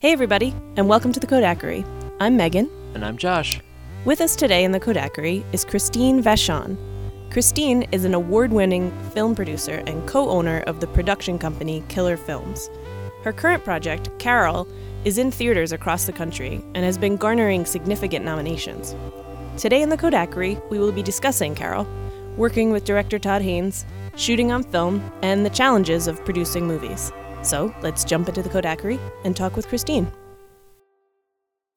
Hey, everybody, and welcome to the Kodakery. I'm Megan. And I'm Josh. With us today in the Kodakery is Christine Vachon. Christine is an award winning film producer and co owner of the production company Killer Films. Her current project, Carol, is in theaters across the country and has been garnering significant nominations. Today in the Kodakery, we will be discussing Carol, working with director Todd Haynes, shooting on film, and the challenges of producing movies. So let's jump into the Kodakery and talk with Christine.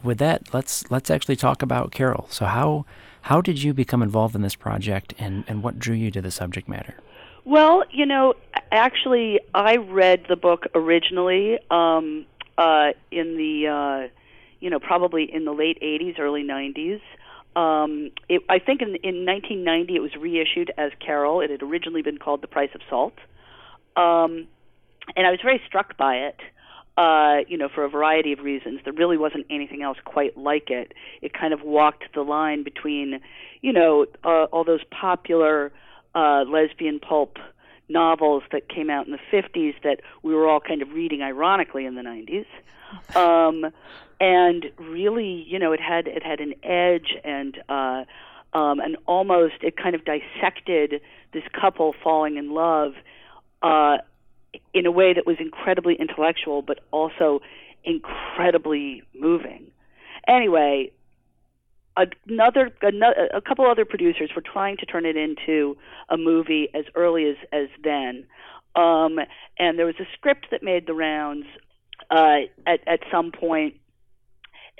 With that, let's let's actually talk about Carol. So how how did you become involved in this project, and and what drew you to the subject matter? Well, you know, actually, I read the book originally um, uh, in the, uh, you know, probably in the late '80s, early '90s. Um, it, I think in, in 1990 it was reissued as Carol. It had originally been called The Price of Salt. Um, and I was very struck by it. Uh, you know, for a variety of reasons, there really wasn't anything else quite like it. It kind of walked the line between, you know, uh, all those popular uh, lesbian pulp novels that came out in the 50s that we were all kind of reading ironically in the 90s. Um, and really, you know, it had it had an edge and uh, um, and almost it kind of dissected this couple falling in love uh, in a way that was incredibly intellectual, but also incredibly moving. Anyway, another, another a couple other producers were trying to turn it into a movie as early as as then, um, and there was a script that made the rounds uh, at at some point.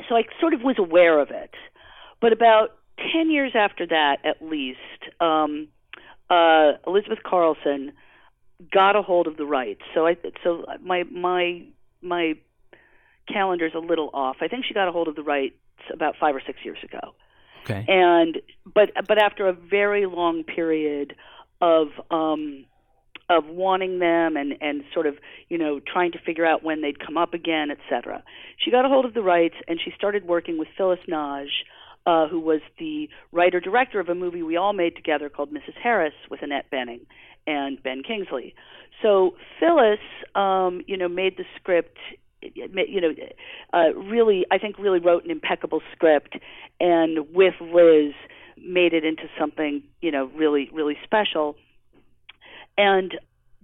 So I sort of was aware of it, but about ten years after that, at least, um, uh, Elizabeth Karlsen got a hold of the rights. So I so my my my calendar's a little off. I think she got a hold of the rights about 5 or 6 years ago. Okay. And but but after a very long period of um of wanting them and and sort of you know trying to figure out when they'd come up again, etc. She got a hold of the rights and she started working with Phyllis Nagy, uh, who was the writer director of a movie we all made together called Mrs. Harris with Annette Bening and Ben Kingsley. So Phyllis, um, you know, made the script. You know, uh, really, I think, really wrote an impeccable script, and with Liz, made it into something you know really, really special. And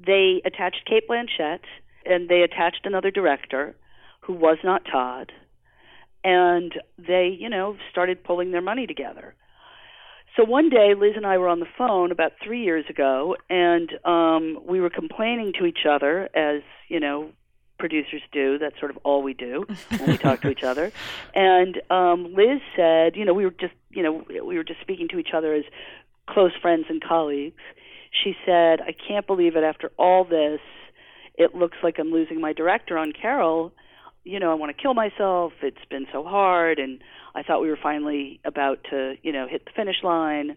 they attached Cate Blanchett, and they attached another director, who was not Todd, and they, you know, started pulling their money together. So one day, Liz and I were on the phone about three years ago, and um, we were complaining to each other, as you know, producers do. That's sort of all we do when we talk to each other. And um, Liz said, you know, we were just, you know, we were just speaking to each other as close friends and colleagues. She said, "I can't believe it. After all this, it looks like I'm losing my director on Carol. You know, I want to kill myself. It's been so hard, and." I thought we were finally about to, you know, hit the finish line.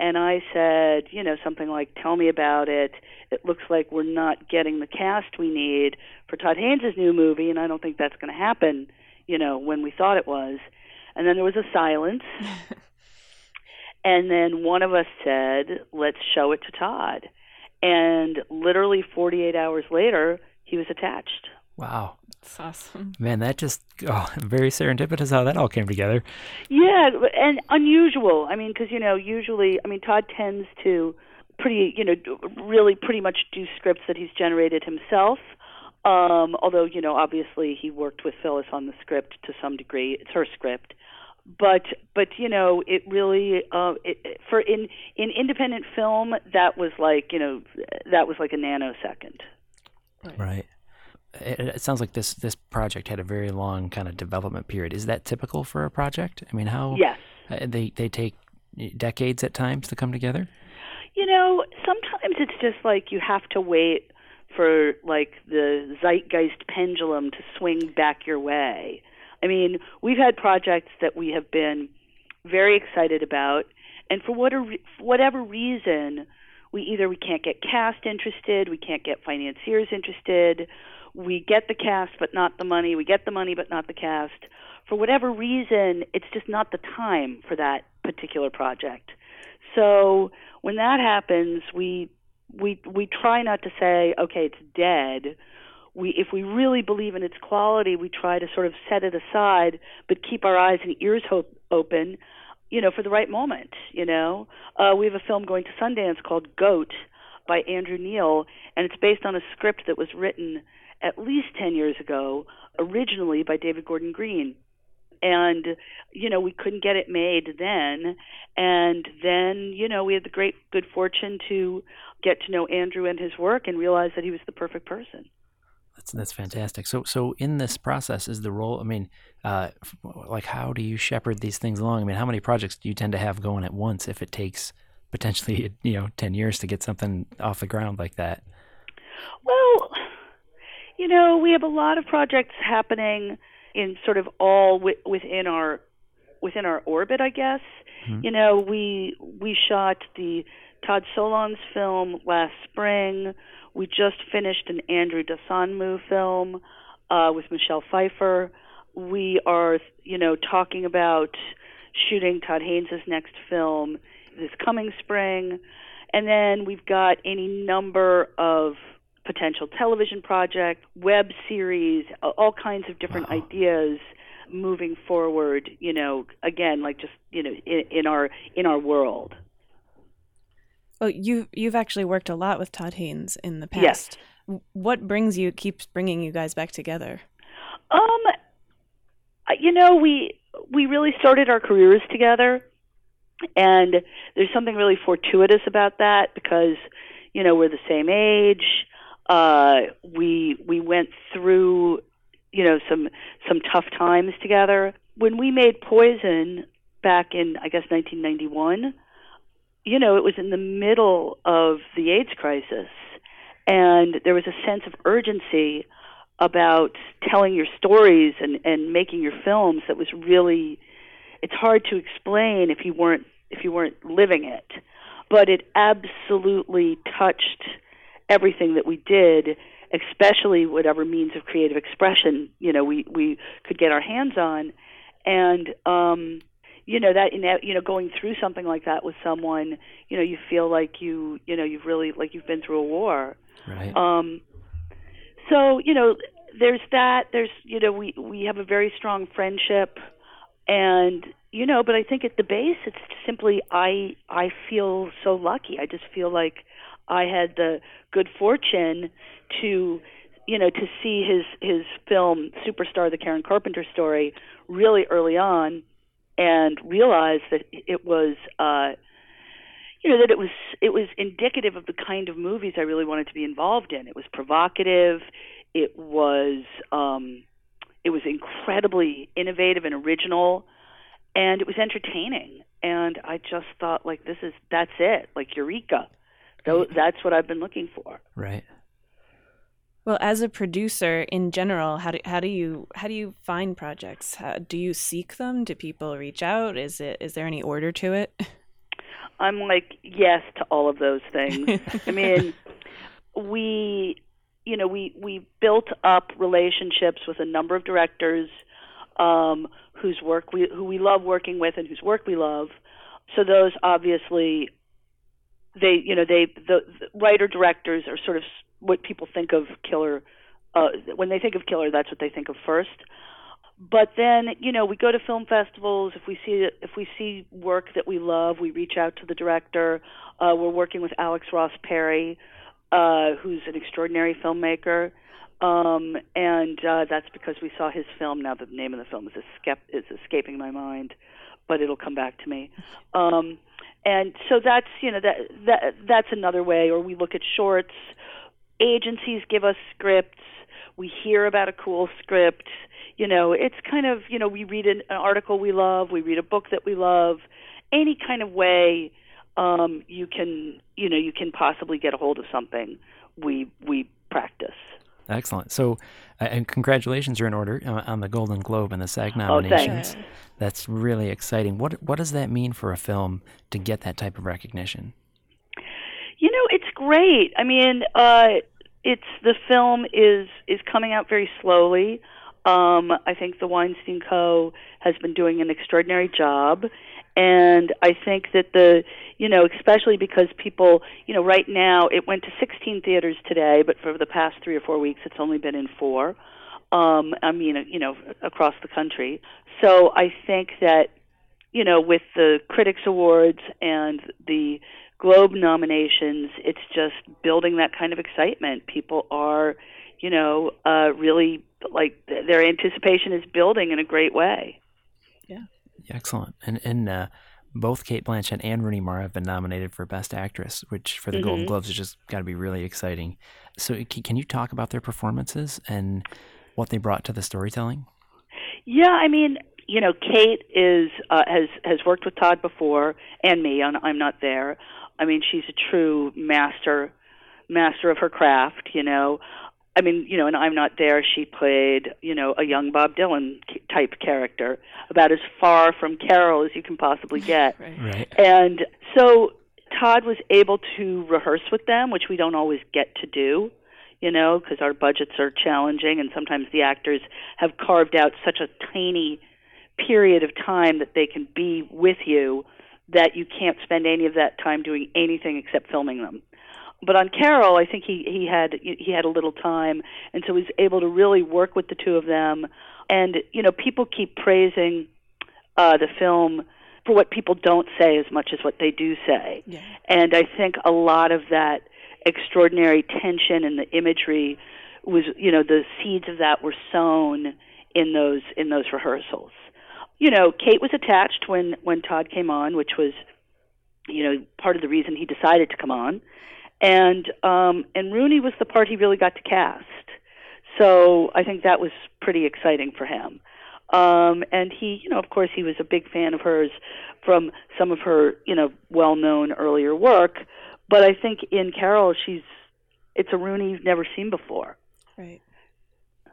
And I said, you know, something like, "Tell me about it. It looks like we're not getting the cast we need for Todd Haynes' new movie, and I don't think that's going to happen, you know, when we thought it was." And then there was a silence. and then one of us said, "Let's show it to Todd." And literally 48 hours later, he was attached. Wow. That's awesome. Man, that just oh, very serendipitous how that all came together. Yeah, and unusual. I mean, because you know, usually, I mean, Todd tends to pretty, you know, really pretty much do scripts that he's generated himself. Um, although, you know, obviously he worked with Phyllis on the script to some degree. It's her script. But but you know it really uh, it, for in in independent film that was like you know that was like a nanosecond. Right. right it, it, sounds like this this project had a very long kind of development period. Is that typical for a project? I mean, how? Yes. Uh, they they take decades at times to come together. You know, sometimes it's just like you have to wait for like the zeitgeist pendulum to swing back your way. I mean, we've had projects that we have been very excited about, and for whatever whatever reason, we either we can't get cast interested, we can't get financiers interested, we get the cast but not the money, we get the money but not the cast. For whatever reason, it's just not the time for that particular project. So when that happens, we we we try not to say, okay, it's dead. we if we really believe in its quality, we try to sort of set it aside, but keep our eyes and ears open, you know, for the right moment. You know, uh, we have a film going to Sundance called Goat by Andrew Neel, and it's based on a script that was written at least ten years ago, originally by David Gordon Green. And you know we couldn't get it made then, and then you know we had the great good fortune to get to know Andrew and his work and realize that he was the perfect person. That's that's fantastic. So so in this process is the role. I mean, uh, like how do you shepherd these things along? I mean, how many projects do you tend to have going at once if it takes potentially you know ten years to get something off the ground like that? Well, you know, we have a lot of projects happening in sort of all w- within our within our orbit, I guess. Mm-hmm. You know, we we shot the Todd Solondz film last spring. We just finished an Andrew Dosunmu film uh, with Michelle Pfeiffer. We are, you know, talking about shooting Todd Haynes' next film this coming spring. And then we've got any number of potential television project, web series, all kinds of different wow. ideas moving forward, you know, again, like just, you know, in, in our in our world. Oh, you you've actually worked a lot with Todd Haynes in the past. Yes. What brings you keeps bringing you guys back together? Um, you know, we we really started our careers together, and there's something really fortuitous about that because you know we're the same age. Uh, we we went through you know some some tough times together. When we made Poison back in I guess 1991 you know, it was in the middle of the AIDS crisis, and there was a sense of urgency about telling your stories and and making your films that was really it's hard to explain if you weren't if you weren't living it but it absolutely touched everything that we did especially whatever means of creative expression you know we we could get our hands on. And um you know that you know going through something like that with someone you know you feel like you you know you've really like you've been through a war. Right. Um so you know there's that there's you know we we have a very strong friendship. And you know but i think at the base it's simply i i feel so lucky. I just feel like i had the good fortune to you know to see his his film superstar the karen carpenter story really early on and realized that it was uh you know that it was it was indicative of the kind of movies I really wanted to be involved in. It was provocative. It was um it was incredibly innovative and original and it was entertaining and I just thought like this is that's it like eureka. So that's what I've been looking for. Right. Well, as a producer in general, how do how do you how do you find projects? How, do you seek them? Do people reach out? Is it is there any order to it? I'm like yes to all of those things. I mean, we you know, we we built up relationships with a number of directors um, whose work we who we love working with and whose work we love. So those obviously they you know they the, the writer directors are sort of what people think of killer uh when they think of killer that's what they think of first. But then you know we go to film festivals. If we see if we see work that we love we reach out to the director. Uh we're working with Alex Ross Perry uh who's an extraordinary filmmaker. Um and uh that's because we saw his film. Now the name of the film is escape is escaping my mind but it'll come back to me. Um and so that's you know that that that's another way or we look at shorts. Agencies give us scripts. We hear about a cool script. You know it's kind of you know we read an, an article we love we read a book that we love. Any kind of way um you can you know you can possibly get a hold of something we we practice. Excellent. So, and congratulations are in order uh, on the Golden Globe and the SAG nominations. Oh, That's really exciting. What what does that mean for a film to get that type of recognition? You know, it's great. I mean, uh, it's the film is is coming out very slowly. Um, I think the Weinstein Co. has been doing an extraordinary job, And I think that the, you know, especially because people, you know, right now it went to 16 theaters today, but for the past three or four weeks it's only been in four. Um, I mean, you know, across the country. So I think that, you know, with the Critics Awards and the Globe nominations, it's just building that kind of excitement. People are, you know, uh, really like their anticipation is building in a great way. Excellent. And and uh, both Cate Blanchett and Rooney Mara have been nominated for Best Actress, which for the mm-hmm. Golden Globes has just got to be really exciting. So, can you talk about their performances and what they brought to the storytelling? Yeah, I mean, you know, Kate is uh, has has worked with Todd before, and me. On I'm not there. I mean, she's a true master master of her craft. You know, I mean, you know, and I'm not there. She played, you know, a young Bob Dylan type character, about as far from Carol as you can possibly get. right. right. And so Todd was able to rehearse with them, which we don't always get to do, you know, because our budgets are challenging, and sometimes the actors have carved out such a tiny period of time that they can be with you that you can't spend any of that time doing anything except filming them but on Carol, I think he he had he had a little time, and so he was able to really work with the two of them. And you know, people keep praising uh, the film for what people don't say as much as what they do say. Yeah. And I think a lot of that extraordinary tension and the imagery was, you know, the seeds of that were sown in those in those rehearsals. You know, Cate was attached when when Todd came on, which was, you know, part of the reason he decided to come on and um, and Rooney was the part he really got to cast. So I think that was pretty exciting for him. Um, and he, you know, of course, he was a big fan of hers from some of her, you know, well-known earlier work. But I think in Carol, she's it's a Rooney you've never seen before. Right.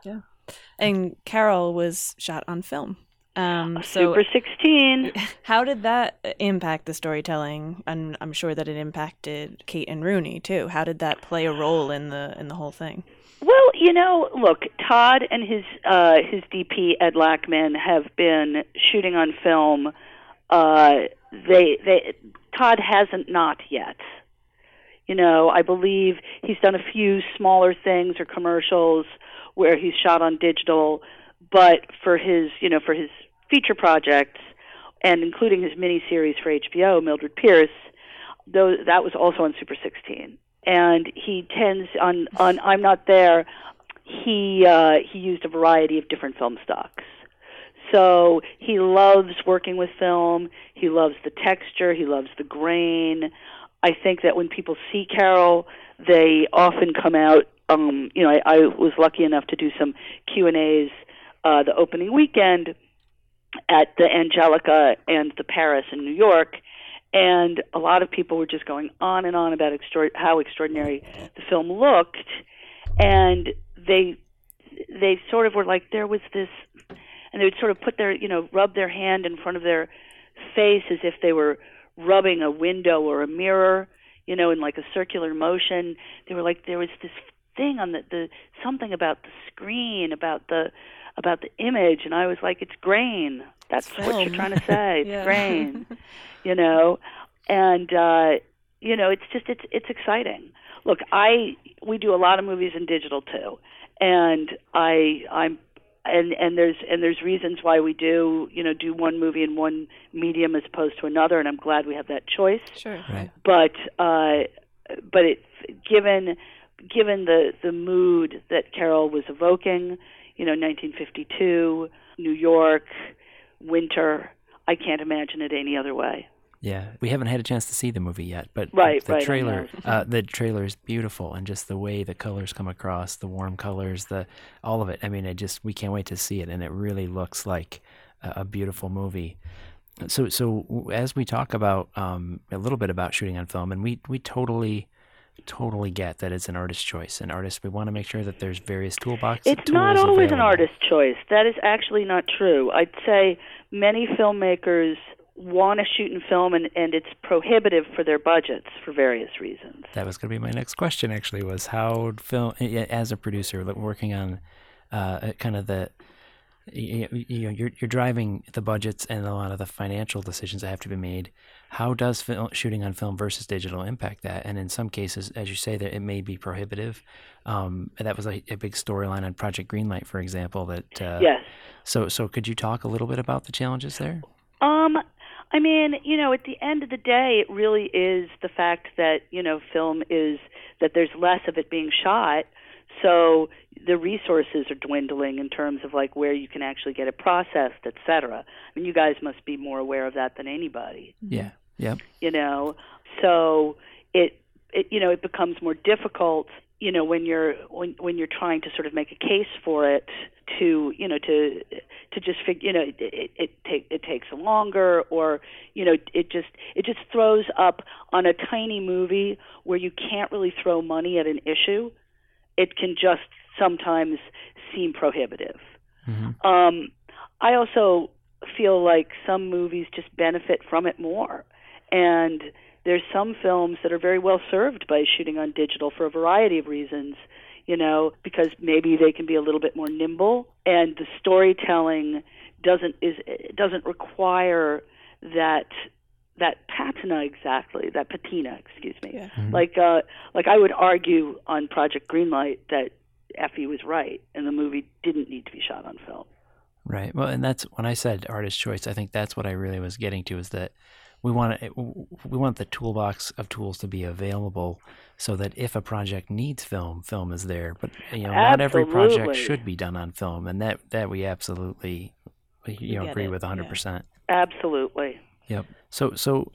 Yeah. And Carol was shot on film. Um, so Super 16. How did that impact the storytelling? And I'm sure that it impacted Cate and Rooney too. How did that play a role in the in the whole thing? Well, you know, look, Todd and his uh, his DP Ed Lachman have been shooting on film. Uh, they they Todd hasn't not yet. You know, I believe he's done a few smaller things or commercials where he's shot on digital but for his you know for his feature projects and including his mini series for HBO, Mildred Pierce, though that was also on Super 16. And he tends on on I'm not there. He uh, he used a variety of different film stocks. So he loves working with film. He loves the texture. He loves the grain. I think that when people see Carol, they often come out. Um, you know, I, I was lucky enough to do some Q and A's uh, the opening weekend at the Angelica and the Paris in New York, and a lot of people were just going on and on about extra- how extraordinary the film looked, and they they sort of were like there was this, and they would sort of put their you know rub their hand in front of their face as if they were rubbing a window or a mirror, you know, in like a circular motion. They were like there was this thing on the the something about the screen about the about the image and I was like it's grain. That's it's what you're trying to say it's yeah. grain you know? And uh you know it's just it's it's exciting. Look I we do a lot of movies in digital too. And I I'm and and there's and there's reasons why we do you know do one movie in one medium as opposed to another and I'm glad we have that choice. Sure. Right. but uh but it given given the the mood that Carol was evoking you know, 1952, New York, winter. I can't imagine it any other way. Yeah, we haven't had a chance to see the movie yet, but right, the right, trailer, uh, the trailer is beautiful, and just the way the colors come across, the warm colors, the all of it. I mean, it just we can't wait to see it, and it really looks like a, a beautiful movie. So, so as we talk about um, a little bit about shooting on film, and we we totally totally get that it's an artist's choice. An artist, we want to make sure that there's various toolboxes. It's not always available. an artist's choice. That is actually not true. I'd say many filmmakers want to shoot in film and, and it's prohibitive for their budgets for various reasons. That was going to be my next question actually was how film as a producer working on uh, kind of the you, you know, you're you're driving the budgets and a lot of the financial decisions that have to be made. How does film, shooting on film versus digital impact that? And in some cases, as you say, that it may be prohibitive. Um, that was a, a big storyline on Project Greenlight, for example. That uh, yes. So so could you talk a little bit about the challenges there? Um, I mean, you know, at the end of the day, it really is the fact that you know, film is that there's less of it being shot, so the resources are dwindling in terms of like where you can actually get it processed, et cetera. I mean, you guys must be more aware of that than anybody. Mm-hmm. Yeah. Yeah. You know, so it, it you know it becomes more difficult you know when you're when when you're trying to sort of make a case for it to you know to to just figure you know it it, it take it takes longer or you know it just it just throws up on a tiny movie where you can't really throw money at an issue it can just sometimes seem prohibitive. Mm-hmm. um i also feel like some movies just benefit from it more. And there's some films that are very well served by shooting on digital for a variety of reasons you know because maybe they can be a little bit more nimble. And the storytelling doesn't is doesn't require that that patina exactly that patina excuse me Yeah. Mhm. like uh like i would argue on project greenlight that effie was right and the movie didn't need to be shot on film Right. Well, and that's when I said artist choice. I think that's what I really was getting to is that we want to, we want the toolbox of tools to be available so that if a project needs film, film is there. But you know, not every project should be done on film, and that that we absolutely you know agree it, with yeah. 100. percent absolutely Yep. So so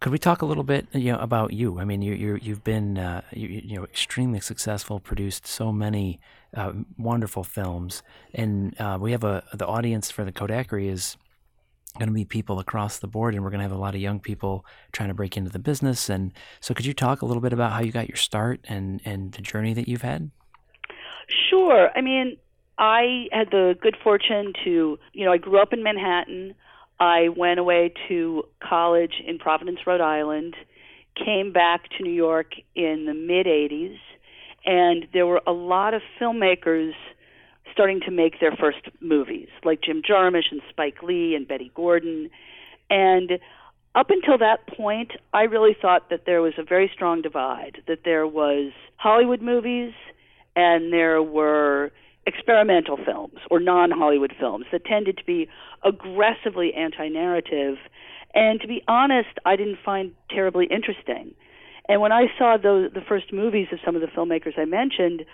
could we talk a little bit you know about you? I mean, you you you've been uh, you, you know extremely successful, produced so many uh, wonderful films, and uh, we have a the audience for the Kodakery is going to be people across the board, and we're going to have a lot of young people trying to break into the business. And so, could you talk a little bit about how you got your start and and the journey that you've had? Sure. I mean, I had the good fortune to, you know, I grew up in Manhattan. I went away to college in Providence, Rhode Island, came back to New York in the mid 80s, and there were a lot of filmmakers starting to make their first movies, like Jim Jarmusch and Spike Lee and Bette Gordon. And up until that point, I really thought that there was a very strong divide, that there was Hollywood movies and there were experimental films or non Hollywood films that tended to be aggressively anti narrative. And to be honest, I didn't find terribly interesting. And when I saw those, the first movies of some of the filmmakers I mentioned,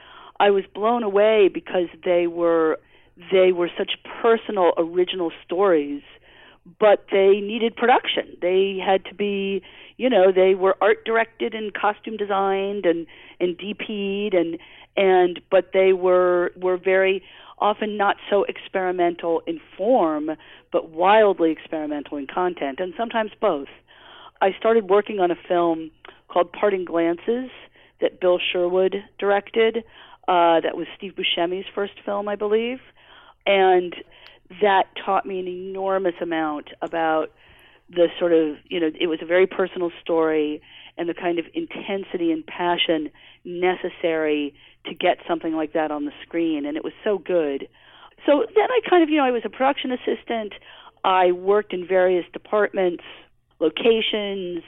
I was blown away because they were they were such personal, original stories, but they needed production. They had to be, you know, they were art directed and costume designed and and DP'd and and but they were were very often not so experimental in form, but wildly experimental in content, and sometimes both. I started working on a film called Parting Glances that Bill Sherwood directed. Uh, that was Steve Buscemi's first film, I believe, and that taught me an enormous amount about the sort of you know it was a very personal story and the kind of intensity and passion necessary to get something like that on the screen and it was so good. So then i kind of you know i was a production assistant. I worked in various departments locations.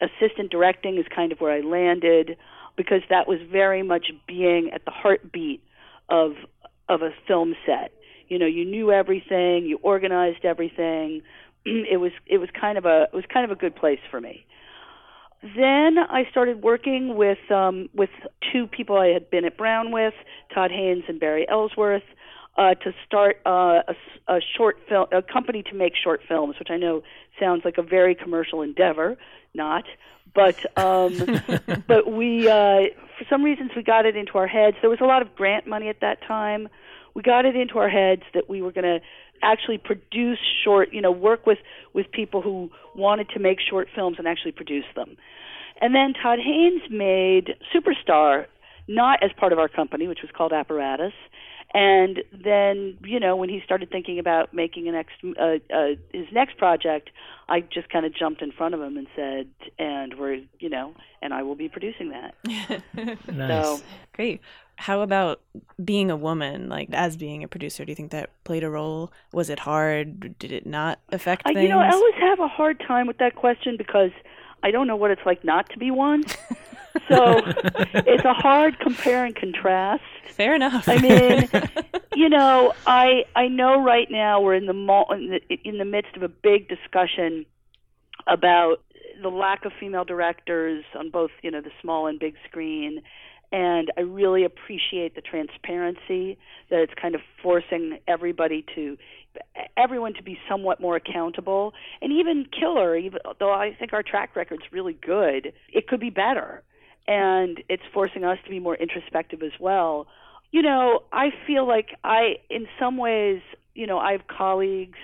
Assistant directing is kind of where i landed because that was very much being at the heartbeat of of a film set. You know you knew everything you organized everything. It was it was kind of a it was kind of a good place for me then I started working with um, with two people I had been at Brown with, Todd Haynes and Barry Ellsworth, uh, to start uh, a, a short film, a company to make short films, which I know sounds like a very commercial endeavor, not, but um, but we uh, for some reasons we got it into our heads. There was a lot of grant money at that time. We got it into our heads that we were going to actually produce short, you know, work with with people who wanted to make short films and actually produce them. And then Todd Haynes made Superstar, not as part of our company, which was called Apparatus. And then, you know, when he started thinking about making a next uh, uh, his next project, I just kind of jumped in front of him and said, "And we're, you know, and I will be producing that." Nice. So Great. How about being a woman, like as being a producer? Do you think that played a role? Was it hard? Did it not affect things? you know, I always have a hard time with that question because I don't know what it's like not to be one. so it's a hard compare and contrast. Fair enough. I mean, you know, I I know right now we're in the, mo- in the in the midst of a big discussion about the lack of female directors on both, you know, the small and big screen. And I really appreciate the transparency that it's kind of forcing everybody to, everyone to be somewhat more accountable. And even Killer, even though I think our track record's really good, it could be better. And it's forcing us to be more introspective as well. You know, I feel like I, in some ways, you know, I have colleagues,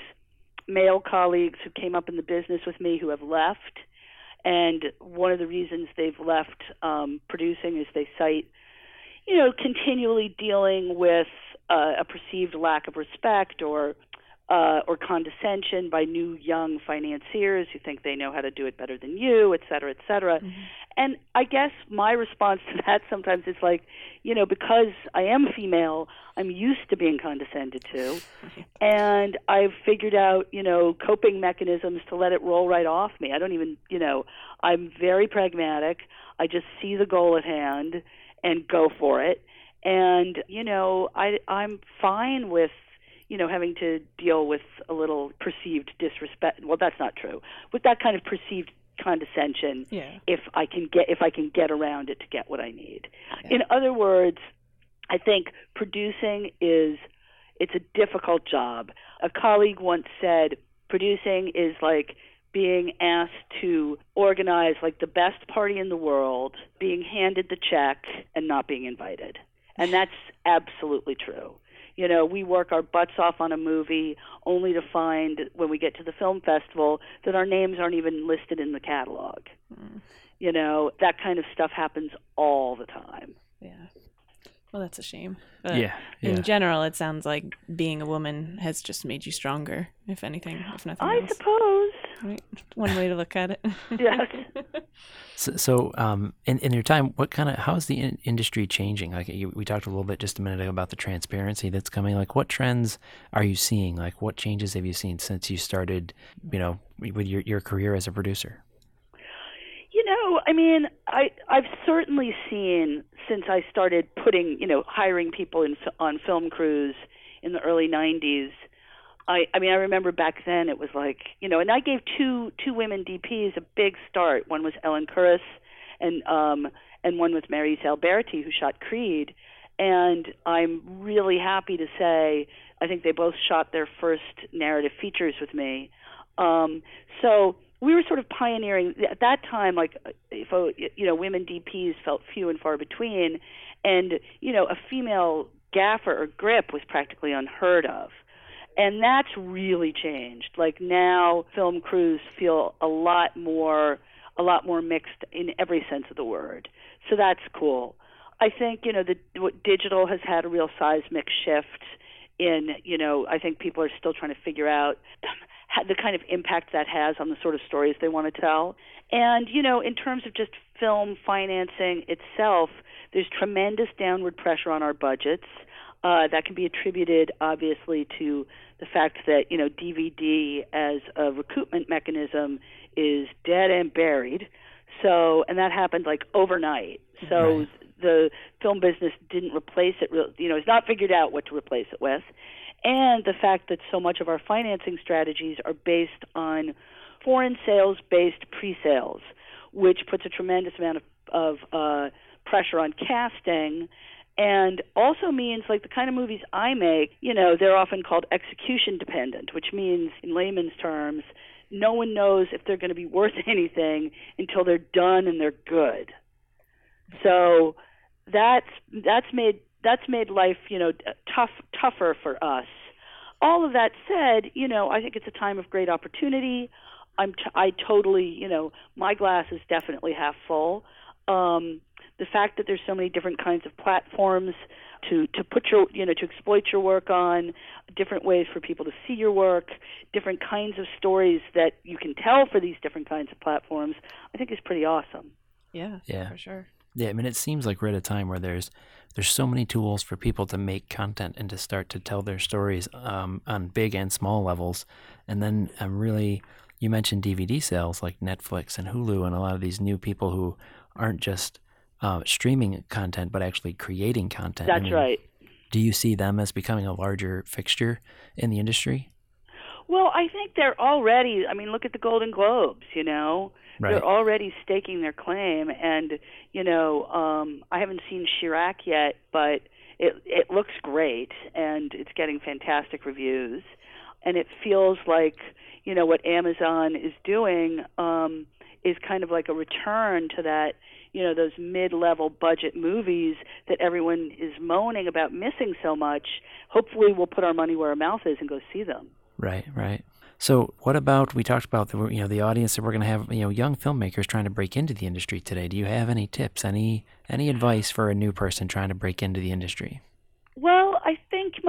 male colleagues who came up in the business with me who have left and one of the reasons they've left um, producing is they cite, you know, continually dealing with uh, a perceived lack of respect or uh, or condescension by new young financiers who think they know how to do it better than you, et cetera, et cetera. Mm-hmm. And I guess my response to that sometimes is like, you know, because I am female, I'm used to being condescended to, and I've figured out, you know, coping mechanisms to let it roll right off me. I don't even, you know, I'm very pragmatic. I just see the goal at hand and go for it. And you know, I I'm fine with you know, having to deal with a little perceived disrespect. Well, that's not true. With that kind of perceived condescension, yeah. if I can get if I can get around it to get what I need. Yeah. In other words, I think producing is it's a difficult job. A colleague once said producing is like being asked to organize like the best party in the world, being handed the check and not being invited. And that's absolutely true. You know, we work our butts off on a movie only to find when we get to the film festival that our names aren't even listed in the catalog. Mm. You know, that kind of stuff happens all the time. Yeah. Well, that's a shame. But yeah, yeah, In general, it sounds like being a woman has just made you stronger, if anything, if nothing I else. suppose. Right. One way to look at it. yes. So, so um, in, in your time, what kind of how is the in- industry changing? Like you, we talked a little bit just a minute ago about the transparency that's coming. Like, what trends are you seeing? Like, what changes have you seen since you started? You know, with your your career as a producer. You know, I mean, I I've certainly seen since I started putting, you know, hiring people in on film crews in the early '90s I I mean I remember back then it was like you know and I gave two two women DPs a big start. One was Ellen Kuras and um and one was Maryse Alberti who shot Creed. And I'm really happy to say I think they both shot their first narrative features with me. Um, so we were sort of pioneering at that time. Like, if you know, women DPs felt few and far between, and you know, a female gaffer or grip was practically unheard of and that's really changed. Like now, film crews feel a lot more a lot more mixed in every sense of the word. So that's cool. I think you know the what digital has had a real seismic shift in you know I think people are still trying to figure out the kind of impact that has on the sort of stories they want to tell. And you know in terms of just film financing itself, there's tremendous downward pressure on our budgets. Uh, that can be attributed, obviously, to the fact that you know DVD as a recoupment mechanism is dead and buried. So, and that happened like overnight. So right. the film business didn't replace it. You know, it's not figured out what to replace it with, and the fact that so much of our financing strategies are based on foreign sales-based pre-sales, which puts a tremendous amount of, of uh, pressure on casting and also means like the kind of movies I make, you know, they're often called execution dependent, which means in layman's terms, no one knows if they're going to be worth anything until they're done and they're good. So that's that's made that's made life, you know, tough tougher for us. All of that said, you know, I think it's a time of great opportunity. I'm t- I totally, you know, my glass is definitely half full. Um, the fact that there's so many different kinds of platforms to to put your you know to exploit your work on different ways for people to see your work different kinds of stories that you can tell for these different kinds of platforms i think is pretty awesome. Yeah yeah. for sure. Yeah, I mean, it seems like we're at a time where there's there's so many tools for people to make content and to start to tell their stories um, on big and small levels. And then I'm really, you mentioned DVD sales like Netflix and Hulu, and a lot of these new people who aren't just uh, streaming content but actually creating content. That's I mean, right. Do you see them as becoming a larger fixture in the industry? Well, I think they're already. I mean, look at the Golden Globes. You know, right. they're already staking their claim, and you know, um, I haven't seen Chi-Raq yet, but it it looks great, and it's getting fantastic reviews, and it feels like you know what Amazon is doing um, is kind of like a return to that you know those mid-level budget movies that everyone is moaning about missing so much hopefully we'll put our money where our mouth is and go see them. Right right. So what about we talked about the you know the audience that we're going to have you know young filmmakers trying to break into the industry today. Do you have any tips any any advice for a new person trying to break into the industry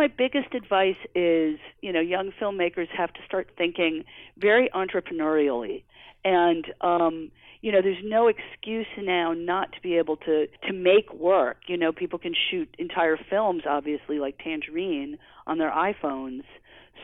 my biggest advice is, you know, young filmmakers have to start thinking very entrepreneurially. And um, you know, there's no excuse now not to be able to to make work. You know, people can shoot entire films, obviously, like Tangerine, on their iPhones.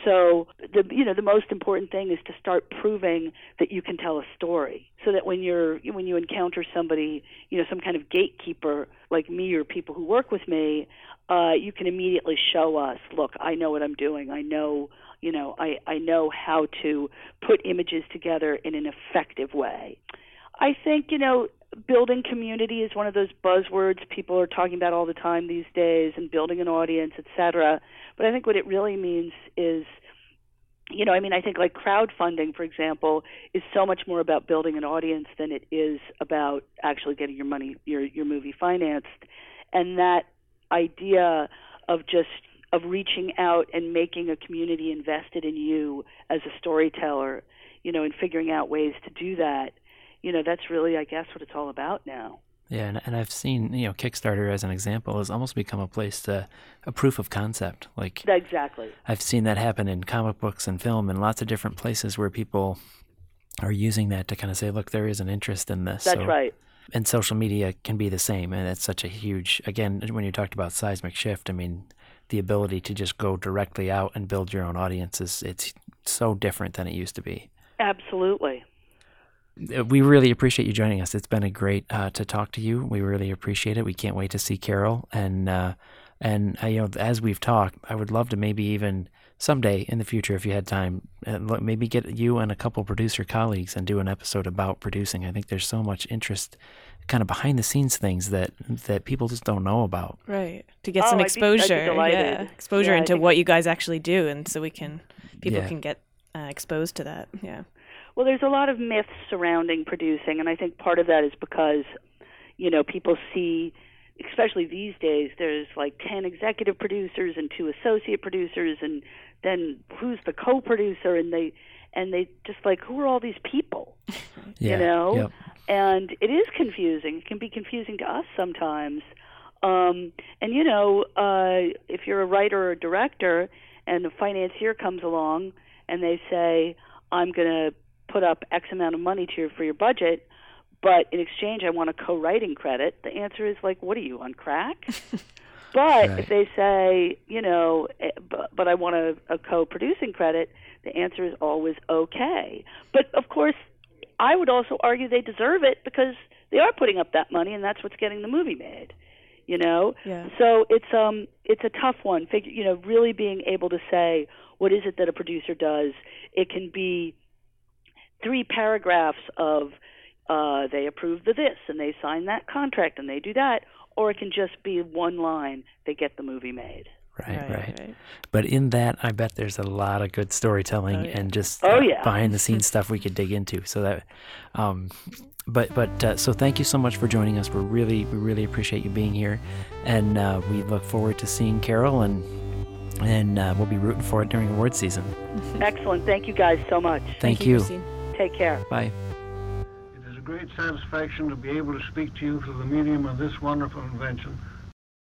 So the you know the most important thing is to start proving that you can tell a story, so that when you're when you encounter somebody, you know, some kind of gatekeeper like me or people who work with me, uh, you can immediately show us, look, I know what I'm doing. I know you know I I know how to put images together in an effective way. I think, you know, building community is one of those buzzwords people are talking about all the time these days and building an audience, et cetera. But I think what it really means is you know, I mean, I think like crowdfunding, for example, is so much more about building an audience than it is about actually getting your money, your your movie financed. And that idea of just of reaching out and making a community invested in you as a storyteller, you know, and figuring out ways to do that you know that's really I guess what it's all about now. Yeah, and, and I've seen you know Kickstarter as an example has almost become a place to a proof of concept. Like exactly, I've seen that happen in comic books and film and lots of different places where people are using that to kind of say, look, there is an interest in this. That's so, right. And social media can be the same, and it's such a huge. Again, when you talked about seismic shift, I mean, the ability to just go directly out and build your own audience is it's so different than it used to be. Absolutely. Uh, we really appreciate you joining us. It's been a great uh, to talk to you. We really appreciate it. We can't wait to see Carol and uh, and uh, you know as we've talked, I would love to maybe even someday in the future, if you had time, uh, maybe get you and a couple producer colleagues and do an episode about producing. I think there's so much interest, kind of behind the scenes things that that people just don't know about. Right. To get oh, some exposure, be, yeah, exposure yeah, into what you guys actually do, and so we can people yeah. can get uh, exposed to that. Yeah. Well, there's a lot of myths surrounding producing, and I think part of that is because, you know, people see, especially these days, there's like 10 executive producers and two associate producers, and then who's the co producer, and they, and they just like, who are all these people? yeah, you know? Yep. And it is confusing. It can be confusing to us sometimes. Um, and, you know, uh, if you're a writer or a director, and a financier comes along and they say, I'm going to put up X amount of money to your for your budget, but in exchange I want a co-writing credit. The answer is like, what are you on crack? but right. if they say, you know, eh, but, but I want a, a co-producing credit, the answer is always okay. But of course, I would also argue they deserve it because they are putting up that money, and that's what's getting the movie made. You know, yeah. so it's um it's a tough one. Figure, you know, really being able to say what is it that a producer does. It can be three paragraphs of uh, they approve the this and they sign that contract and they do that, or it can just be one line they get the movie made. Right, right, right, right. But in that, I bet there's a lot of good storytelling oh, yeah. and just oh, yeah. behind the scenes stuff we could dig into. So that, um, but but uh, so thank you so much for joining us. We're really we really appreciate you being here, and uh, we look forward to seeing Carol and and uh, we'll be rooting for it during award season. Excellent. Thank you guys so much. Thank, thank you. you. Take care. Bye. Great satisfaction to be able to speak to you through the medium of this wonderful invention